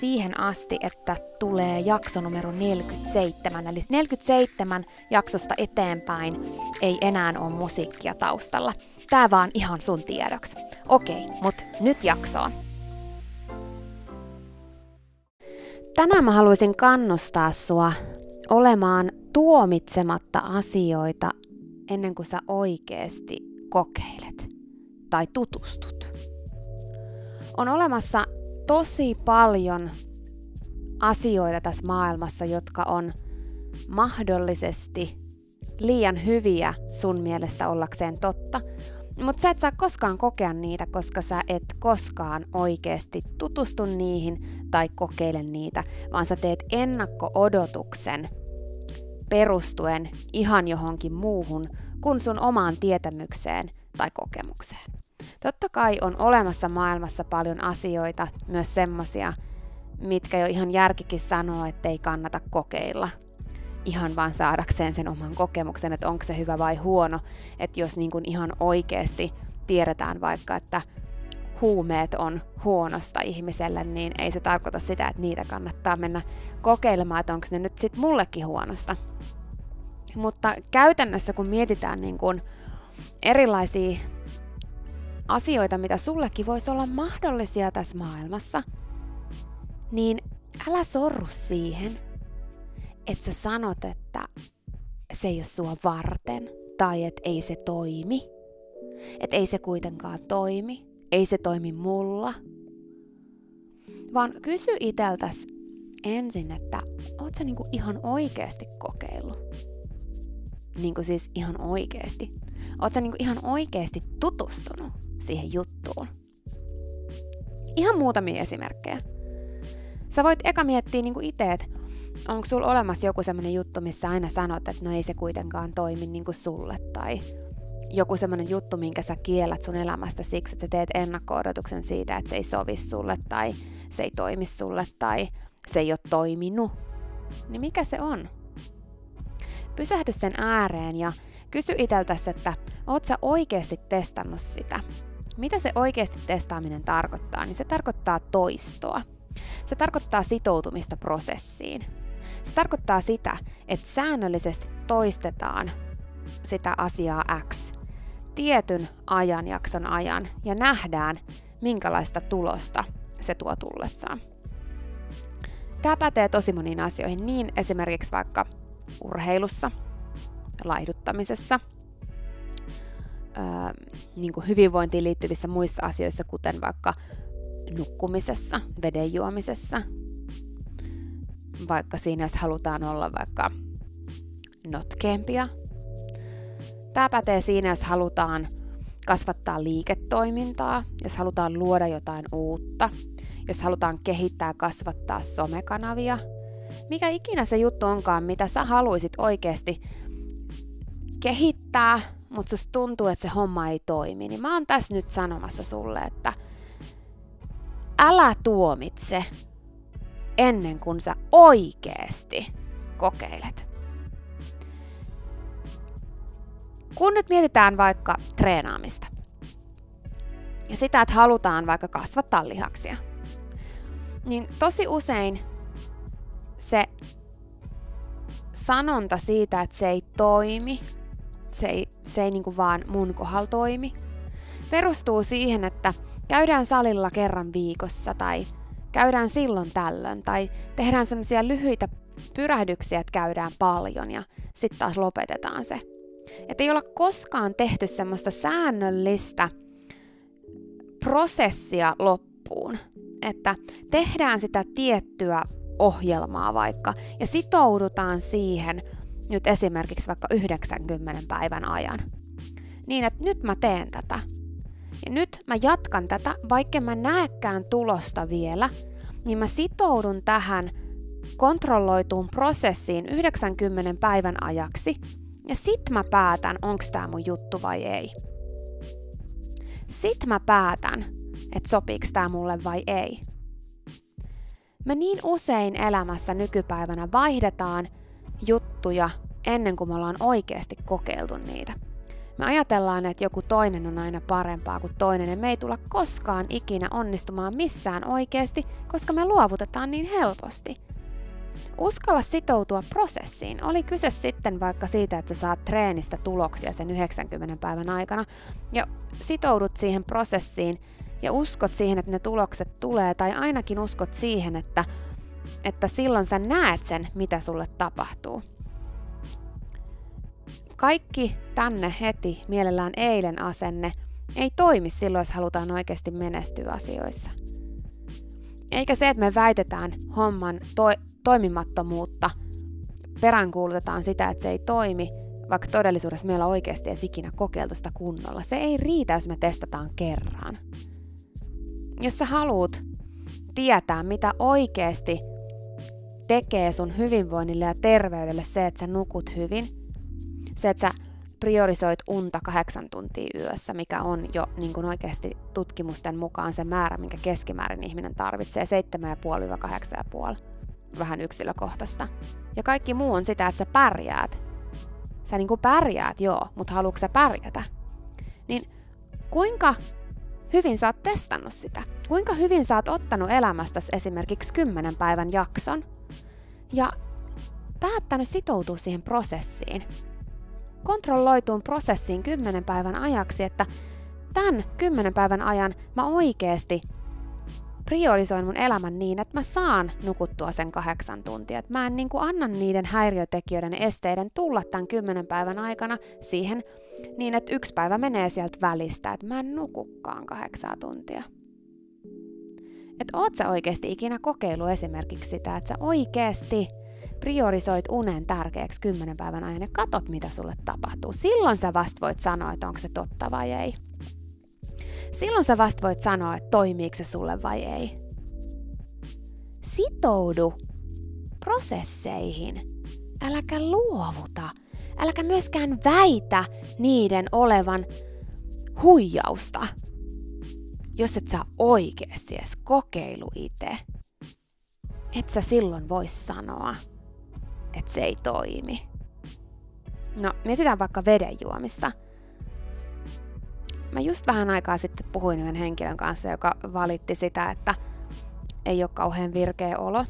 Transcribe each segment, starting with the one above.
siihen asti, että tulee jakso numero 47. Eli 47 jaksosta eteenpäin ei enää ole musiikkia taustalla. Tää vaan ihan sun tiedoksi. Okei, mut nyt jaksoon. Tänään mä haluaisin kannustaa sua olemaan tuomitsematta asioita ennen kuin sä oikeesti kokeilet tai tutustut. On olemassa tosi paljon asioita tässä maailmassa, jotka on mahdollisesti liian hyviä sun mielestä ollakseen totta, mutta sä et saa koskaan kokea niitä, koska sä et koskaan oikeasti tutustu niihin tai kokeile niitä, vaan sä teet ennakko-odotuksen perustuen ihan johonkin muuhun kuin sun omaan tietämykseen tai kokemukseen. Totta kai on olemassa maailmassa paljon asioita, myös semmosia, mitkä jo ihan järkikin sanoo, että ei kannata kokeilla. Ihan vaan saadakseen sen oman kokemuksen, että onko se hyvä vai huono. Että jos niin kuin ihan oikeasti tiedetään vaikka, että huumeet on huonosta ihmiselle, niin ei se tarkoita sitä, että niitä kannattaa mennä kokeilemaan, että onko ne nyt sitten mullekin huonosta. Mutta käytännössä kun mietitään niin kuin erilaisia asioita, mitä sullekin voisi olla mahdollisia tässä maailmassa, niin älä sorru siihen, että sä sanot, että se ei ole sua varten tai että ei se toimi. Että ei se kuitenkaan toimi, ei se toimi mulla. Vaan kysy iteltäs ensin, että oot sä niinku ihan oikeasti kokeillut? Niinku siis ihan oikeasti. Oot sä niinku ihan oikeasti tutustunut siihen juttuun. Ihan muutamia esimerkkejä. Sä voit eka miettiä niin itse, että onko sulla olemassa joku semmoinen juttu, missä aina sanot, että no ei se kuitenkaan toimi niin kuin sulle, tai joku semmoinen juttu, minkä sä kiellät sun elämästä siksi, että sä teet ennakko-odotuksen siitä, että se ei sovi sulle, tai se ei toimi sulle tai se ei ole toiminut, niin mikä se on? Pysähdy sen ääreen ja kysy iteltäsi, että oot sä oikeasti testannut sitä? Mitä se oikeasti testaaminen tarkoittaa? Niin se tarkoittaa toistoa. Se tarkoittaa sitoutumista prosessiin. Se tarkoittaa sitä, että säännöllisesti toistetaan sitä asiaa X tietyn ajanjakson ajan ja nähdään, minkälaista tulosta se tuo tullessaan. Tämä pätee tosi moniin asioihin, niin esimerkiksi vaikka urheilussa, laihduttamisessa, öö, niin kuin hyvinvointiin liittyvissä muissa asioissa, kuten vaikka nukkumisessa, veden juomisessa, vaikka siinä, jos halutaan olla vaikka notkeampia. Tämä pätee siinä, jos halutaan kasvattaa liiketoimintaa, jos halutaan luoda jotain uutta, jos halutaan kehittää kasvattaa somekanavia, mikä ikinä se juttu onkaan, mitä sä haluaisit oikeasti kehittää, mutta susta tuntuu, että se homma ei toimi, niin mä oon tässä nyt sanomassa sulle, että älä tuomitse ennen kuin sä oikeesti kokeilet. Kun nyt mietitään vaikka treenaamista ja sitä, että halutaan vaikka kasvattaa lihaksia, niin tosi usein se sanonta siitä, että se ei toimi, se ei, niinku vaan mun kohdalla toimi, perustuu siihen, että käydään salilla kerran viikossa tai käydään silloin tällöin tai tehdään semmoisia lyhyitä pyrähdyksiä, että käydään paljon ja sitten taas lopetetaan se. Että ei olla koskaan tehty semmoista säännöllistä prosessia loppuun. Että tehdään sitä tiettyä ohjelmaa vaikka ja sitoudutaan siihen nyt esimerkiksi vaikka 90 päivän ajan. Niin, että nyt mä teen tätä. Ja nyt mä jatkan tätä, vaikka mä näekään tulosta vielä, niin mä sitoudun tähän kontrolloituun prosessiin 90 päivän ajaksi ja sit mä päätän, onko tämä mun juttu vai ei. Sit mä päätän, että sopiks tää mulle vai ei. Me niin usein elämässä nykypäivänä vaihdetaan juttuja ennen kuin me ollaan oikeasti kokeiltu niitä. Me ajatellaan, että joku toinen on aina parempaa kuin toinen ja me ei tulla koskaan ikinä onnistumaan missään oikeasti, koska me luovutetaan niin helposti. Uskalla sitoutua prosessiin. Oli kyse sitten vaikka siitä, että sä saat treenistä tuloksia sen 90 päivän aikana ja sitoudut siihen prosessiin ja uskot siihen, että ne tulokset tulee tai ainakin uskot siihen, että, että silloin sä näet sen, mitä sulle tapahtuu. Kaikki tänne heti, mielellään eilen asenne, ei toimi silloin, jos halutaan oikeasti menestyä asioissa. Eikä se, että me väitetään homman to- toimimattomuutta, peräänkuulutetaan sitä, että se ei toimi, vaikka todellisuudessa meillä on oikeasti edes ikinä kokeiltu sitä kunnolla. Se ei riitä, jos me testataan kerran. Jos sä haluat tietää, mitä oikeasti tekee sun hyvinvoinnille ja terveydelle se, että sä nukut hyvin, se, että sä priorisoit unta kahdeksan tuntia yössä, mikä on jo niin kuin oikeasti tutkimusten mukaan se määrä, minkä keskimäärin ihminen tarvitsee, 7,5-8,5 vähän yksilökohtaista. Ja kaikki muu on sitä, että sä pärjäät. Sä niinku pärjäät, joo, mutta haluatko sä pärjätä? Niin kuinka hyvin sä oot testannut sitä? Kuinka hyvin sä oot ottanut elämästäsi esimerkiksi 10 päivän jakson ja päättänyt sitoutua siihen prosessiin? Kontrolloituun prosessiin 10 päivän ajaksi, että tämän 10 päivän ajan mä oikeasti priorisoin mun elämän niin, että mä saan nukuttua sen kahdeksan tuntia. Että mä en niin kuin anna niiden häiriötekijöiden esteiden tulla tämän kymmenen päivän aikana siihen niin, että yksi päivä menee sieltä välistä, että mä en nukukaan kahdeksaa tuntia. Että oot sä oikeasti ikinä kokeilu esimerkiksi sitä, että sä oikeasti priorisoit unen tärkeäksi kymmenen päivän ajan ja katot, mitä sulle tapahtuu. Silloin sä vasta voit sanoa, että onko se totta vai ei. Silloin sä vasta voit sanoa, että toimiiko se sulle vai ei. Sitoudu prosesseihin. Äläkä luovuta. Äläkä myöskään väitä niiden olevan huijausta. Jos et sä oikeasti edes kokeilu itse, et sä silloin voi sanoa, että se ei toimi. No, mietitään vaikka veden juomista. Mä just vähän aikaa sitten puhuin yhden henkilön kanssa, joka valitti sitä, että ei ole kauhean virkeä olo.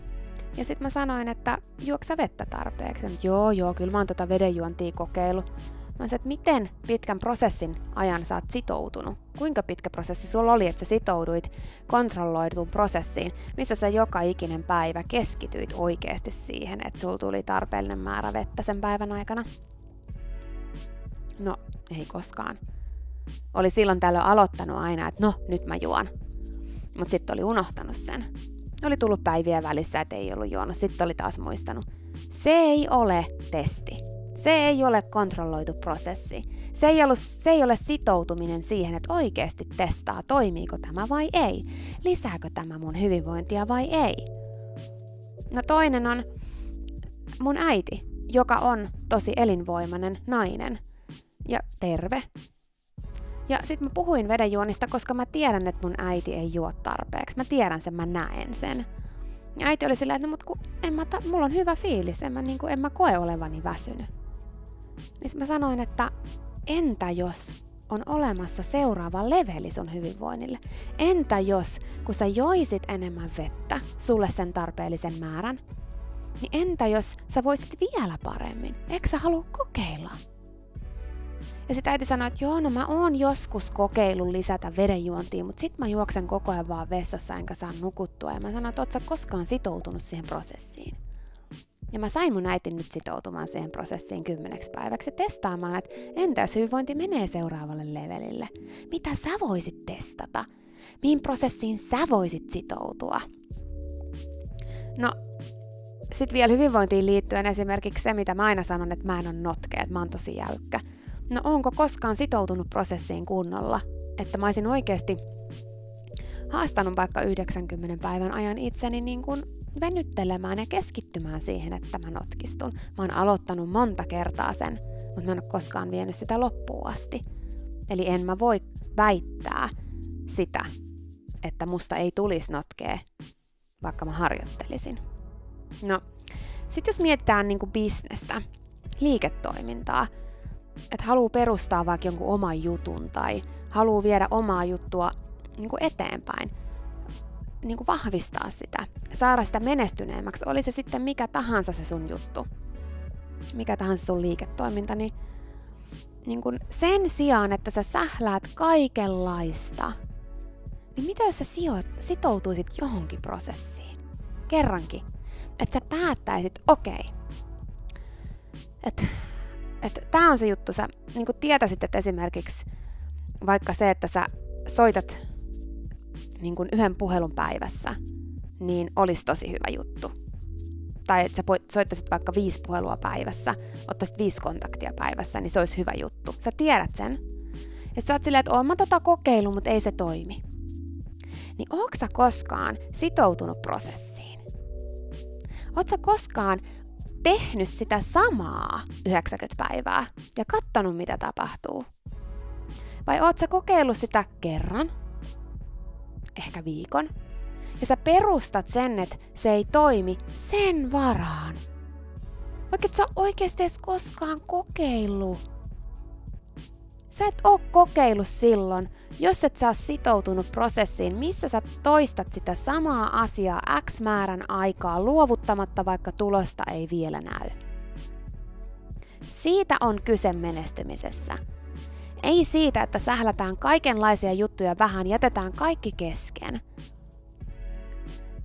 Ja sitten mä sanoin, että juoksa vettä tarpeeksi. Ja, joo, joo, kyllä mä oon tota vedenjuontia kokeillut. Mä sanoin, että miten pitkän prosessin ajan sä oot sitoutunut? Kuinka pitkä prosessi sulla oli, että sä sitouduit kontrolloituun prosessiin, missä sä joka ikinen päivä keskityit oikeasti siihen, että sulla tuli tarpeellinen määrä vettä sen päivän aikana? No, ei koskaan. Oli silloin tällöin aloittanut aina, että no, nyt mä juon. Mutta sitten oli unohtanut sen. Oli tullut päiviä välissä, että ei ollut juonut. Sitten oli taas muistanut. Se ei ole testi. Se ei ole kontrolloitu prosessi. Se ei, ollut, se ei ole sitoutuminen siihen, että oikeasti testaa, toimiiko tämä vai ei. Lisääkö tämä mun hyvinvointia vai ei. No toinen on mun äiti, joka on tosi elinvoimainen nainen ja terve. Ja sitten mä puhuin vedenjuonista, koska mä tiedän, että mun äiti ei juo tarpeeksi. Mä tiedän sen, mä näen sen. Ja äiti oli silleen, että no, mut en mä ta- mulla on hyvä fiilis, en mä, niin kuin, en mä koe olevani väsynyt. Niin mä sanoin, että entä jos on olemassa seuraava leveli sun hyvinvoinnille? Entä jos, kun sä joisit enemmän vettä, sulle sen tarpeellisen määrän, niin entä jos sä voisit vielä paremmin? Eikö sä halua kokeilla? Ja sitten äiti sanoi, että joo, no mä oon joskus kokeillut lisätä vedenjuontia, mutta sit mä juoksen koko ajan vaan vessassa enkä saa nukuttua. Ja mä sanoin, että oot sä koskaan sitoutunut siihen prosessiin? Ja mä sain mun äitin nyt sitoutumaan siihen prosessiin kymmeneksi päiväksi testaamaan, että entä jos hyvinvointi menee seuraavalle levelille? Mitä sä voisit testata? Mihin prosessiin sä voisit sitoutua? No, sitten vielä hyvinvointiin liittyen esimerkiksi se, mitä mä aina sanon, että mä en ole notkea, että mä oon tosi jäykkä. No onko koskaan sitoutunut prosessiin kunnolla? Että mä olisin oikeasti haastanut vaikka 90 päivän ajan itseni niin kuin venyttelemään ja keskittymään siihen, että mä notkistun. Mä oon aloittanut monta kertaa sen, mutta mä en ole koskaan vienyt sitä loppuun asti. Eli en mä voi väittää sitä, että musta ei tulisi notkea, vaikka mä harjoittelisin. No, sitten jos mietitään niin bisnestä, liiketoimintaa, että haluaa perustaa vaikka jonkun oman jutun tai haluaa viedä omaa juttua niin eteenpäin, niin kuin vahvistaa sitä, saada sitä menestyneemmäksi, oli se sitten mikä tahansa se sun juttu, mikä tahansa sun liiketoiminta, niin, niin kuin sen sijaan, että sä sähläät kaikenlaista, niin mitä jos sä sijoit, sitoutuisit johonkin prosessiin? Kerrankin. Että sä päättäisit, okei, okay, että et, tämä on se juttu, sä niin tietäisit, että esimerkiksi vaikka se, että sä soitat niin kuin yhden puhelun päivässä, niin olisi tosi hyvä juttu. Tai että sä soittaisit vaikka viisi puhelua päivässä, ottaisit viisi kontaktia päivässä, niin se olisi hyvä juttu. Sä tiedät sen. Ja sä oot silleen, että oon mä tota kokeilu, mutta ei se toimi. Niin onko sä koskaan sitoutunut prosessiin? Oot sä koskaan tehnyt sitä samaa 90 päivää ja kattanut, mitä tapahtuu? Vai oot sä kokeillut sitä kerran, ehkä viikon, ja sä perustat sen, että se ei toimi sen varaan. Vaikka et sä oikeasti edes koskaan kokeillut. Sä et oo kokeillut silloin, jos et sä oo sitoutunut prosessiin, missä sä toistat sitä samaa asiaa X määrän aikaa luovuttamatta, vaikka tulosta ei vielä näy. Siitä on kyse menestymisessä. Ei siitä, että sählätään kaikenlaisia juttuja vähän, jätetään kaikki kesken.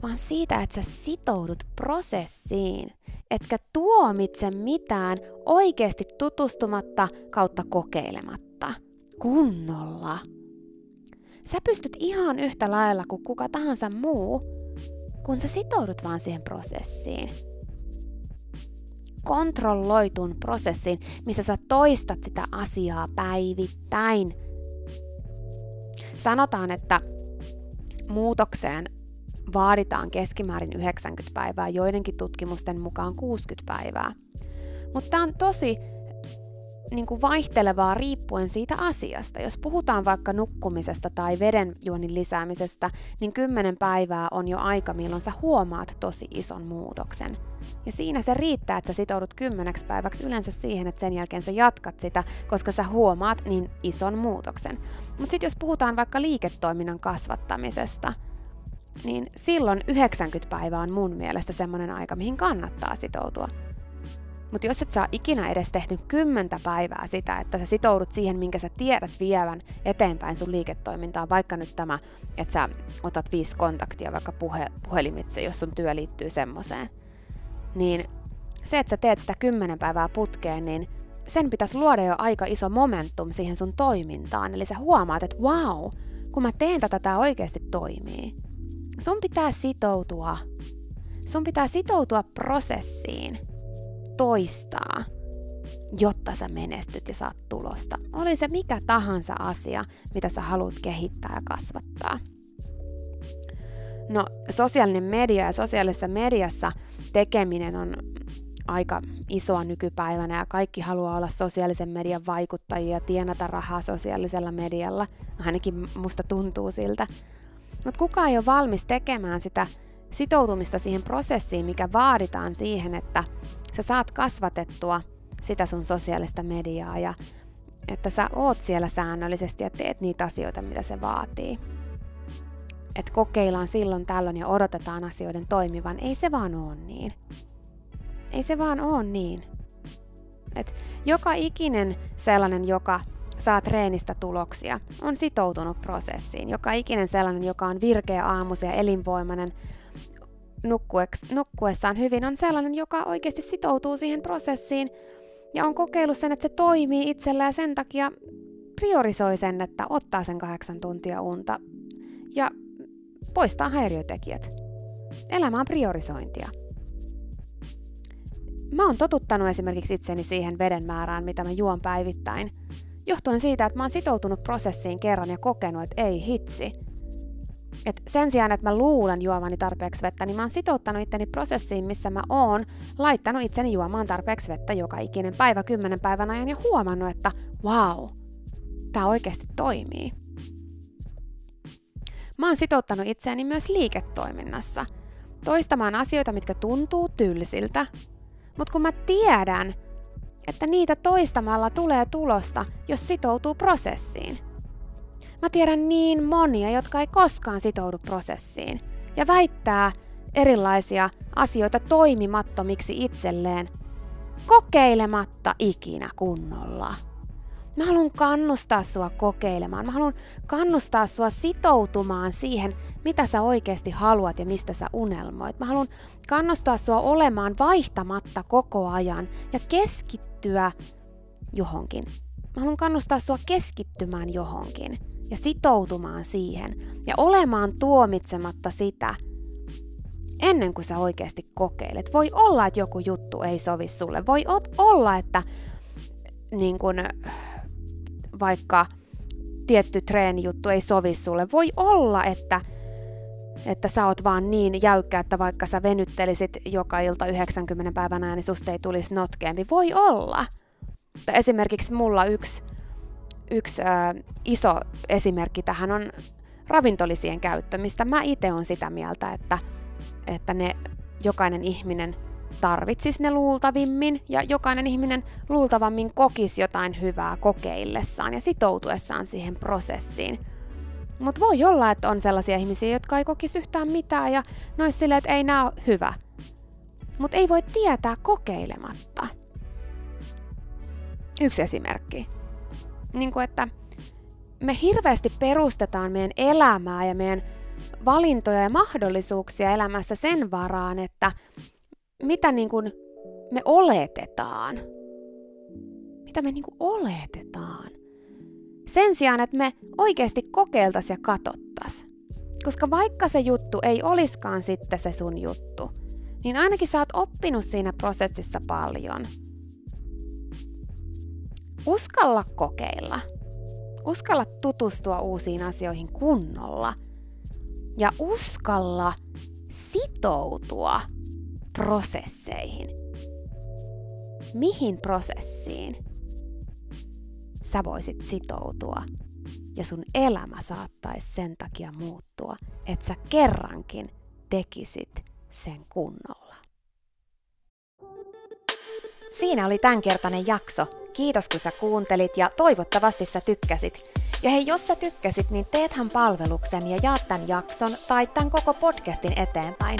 Vaan siitä, että sä sitoudut prosessiin, etkä tuomitse mitään oikeasti tutustumatta kautta kokeilematta. Kunnolla. Sä pystyt ihan yhtä lailla kuin kuka tahansa muu, kun sä sitoudut vaan siihen prosessiin kontrolloitun prosessin, missä sä toistat sitä asiaa päivittäin. Sanotaan, että muutokseen vaaditaan keskimäärin 90 päivää, joidenkin tutkimusten mukaan 60 päivää. Mutta tämä on tosi niin kuin vaihtelevaa riippuen siitä asiasta. Jos puhutaan vaikka nukkumisesta tai vedenjuonin lisäämisestä, niin kymmenen päivää on jo aika, milloin sä huomaat tosi ison muutoksen. Ja siinä se riittää, että sä sitoudut kymmeneksi päiväksi yleensä siihen, että sen jälkeen sä jatkat sitä, koska sä huomaat niin ison muutoksen. Mutta sitten jos puhutaan vaikka liiketoiminnan kasvattamisesta, niin silloin 90 päivää on mun mielestä semmoinen aika, mihin kannattaa sitoutua. Mutta jos et saa ikinä edes tehnyt kymmentä päivää sitä, että sä sitoudut siihen, minkä sä tiedät vievän eteenpäin sun liiketoimintaa, vaikka nyt tämä, että sä otat viisi kontaktia vaikka puhe, puhelimitse, jos sun työ liittyy semmoiseen, niin se, että sä teet sitä kymmenen päivää putkeen, niin sen pitäisi luoda jo aika iso momentum siihen sun toimintaan. Eli sä huomaat, että wow, kun mä teen tätä, tämä oikeasti toimii. Sun pitää sitoutua. Sun pitää sitoutua prosessiin toistaa, jotta sä menestyt ja saat tulosta. Oli se mikä tahansa asia, mitä sä haluat kehittää ja kasvattaa. No, sosiaalinen media ja sosiaalisessa mediassa tekeminen on aika isoa nykypäivänä ja kaikki haluaa olla sosiaalisen median vaikuttajia ja tienata rahaa sosiaalisella medialla. Ainakin musta tuntuu siltä. Mutta kukaan ei ole valmis tekemään sitä sitoutumista siihen prosessiin, mikä vaaditaan siihen, että sä saat kasvatettua sitä sun sosiaalista mediaa ja että sä oot siellä säännöllisesti ja teet niitä asioita, mitä se vaatii. Että kokeillaan silloin tällöin ja odotetaan asioiden toimivan. Ei se vaan oo niin. Ei se vaan oo niin. Et joka ikinen sellainen, joka saa treenistä tuloksia, on sitoutunut prosessiin. Joka ikinen sellainen, joka on virkeä aamuisia ja elinvoimainen, nukkuessaan hyvin, on sellainen, joka oikeasti sitoutuu siihen prosessiin ja on kokeillut sen, että se toimii itsellä ja sen takia priorisoi sen, että ottaa sen kahdeksan tuntia unta ja poistaa häiriötekijät. Elämä on priorisointia. Mä oon totuttanut esimerkiksi itseni siihen veden määrään, mitä mä juon päivittäin, johtuen siitä, että mä oon sitoutunut prosessiin kerran ja kokenut, että ei hitsi – et sen sijaan, että mä luulen juomani tarpeeksi vettä, niin mä oon sitouttanut itteni prosessiin, missä mä oon laittanut itseni juomaan tarpeeksi vettä joka ikinen päivä kymmenen päivän ajan ja huomannut, että wow, tämä oikeasti toimii. Mä oon sitouttanut itseäni myös liiketoiminnassa, toistamaan asioita, mitkä tuntuu tylsiltä, mutta kun mä tiedän, että niitä toistamalla tulee tulosta, jos sitoutuu prosessiin – Mä tiedän niin monia, jotka ei koskaan sitoudu prosessiin ja väittää erilaisia asioita toimimattomiksi itselleen kokeilematta ikinä kunnolla. Mä haluan kannustaa sua kokeilemaan. Mä haluan kannustaa sua sitoutumaan siihen, mitä sä oikeasti haluat ja mistä sä unelmoit. Mä haluan kannustaa sua olemaan vaihtamatta koko ajan ja keskittyä johonkin. Mä haluan kannustaa sua keskittymään johonkin ja sitoutumaan siihen ja olemaan tuomitsematta sitä ennen kuin sä oikeasti kokeilet. Voi olla, että joku juttu ei sovi sulle. Voi olla, että niin kun, vaikka tietty treenijuttu ei sovi sulle. Voi olla, että, että sä oot vaan niin jäykkä, että vaikka sä venyttelisit joka ilta 90 päivän niin susta ei tulisi notkeampi. Voi olla. Esimerkiksi mulla yksi yksi äh, iso esimerkki tähän on ravintolisien käyttö, mistä mä itse on sitä mieltä, että, että ne jokainen ihminen tarvitsisi ne luultavimmin ja jokainen ihminen luultavammin kokisi jotain hyvää kokeillessaan ja sitoutuessaan siihen prosessiin. Mutta voi olla, että on sellaisia ihmisiä, jotka ei kokisi yhtään mitään ja nois silleen, että ei nää hyvä. Mutta ei voi tietää kokeilematta. Yksi esimerkki niin kuin, että me hirveästi perustetaan meidän elämää ja meidän valintoja ja mahdollisuuksia elämässä sen varaan, että mitä niin kuin me oletetaan. Mitä me niin kuin oletetaan. Sen sijaan, että me oikeasti kokeiltaisiin ja katsottaisiin. Koska vaikka se juttu ei oliskaan sitten se sun juttu, niin ainakin sä oot oppinut siinä prosessissa paljon – Uskalla kokeilla. Uskalla tutustua uusiin asioihin kunnolla. Ja uskalla sitoutua prosesseihin. Mihin prosessiin? sä voisit sitoutua ja sun elämä saattaisi sen takia muuttua, että sä kerrankin tekisit sen kunnolla. Siinä oli tämänkertainen jakso. Kiitos kun sä kuuntelit ja toivottavasti sä tykkäsit. Ja hei, jos sä tykkäsit, niin teethän palveluksen ja jaat tämän jakson tai tämän koko podcastin eteenpäin.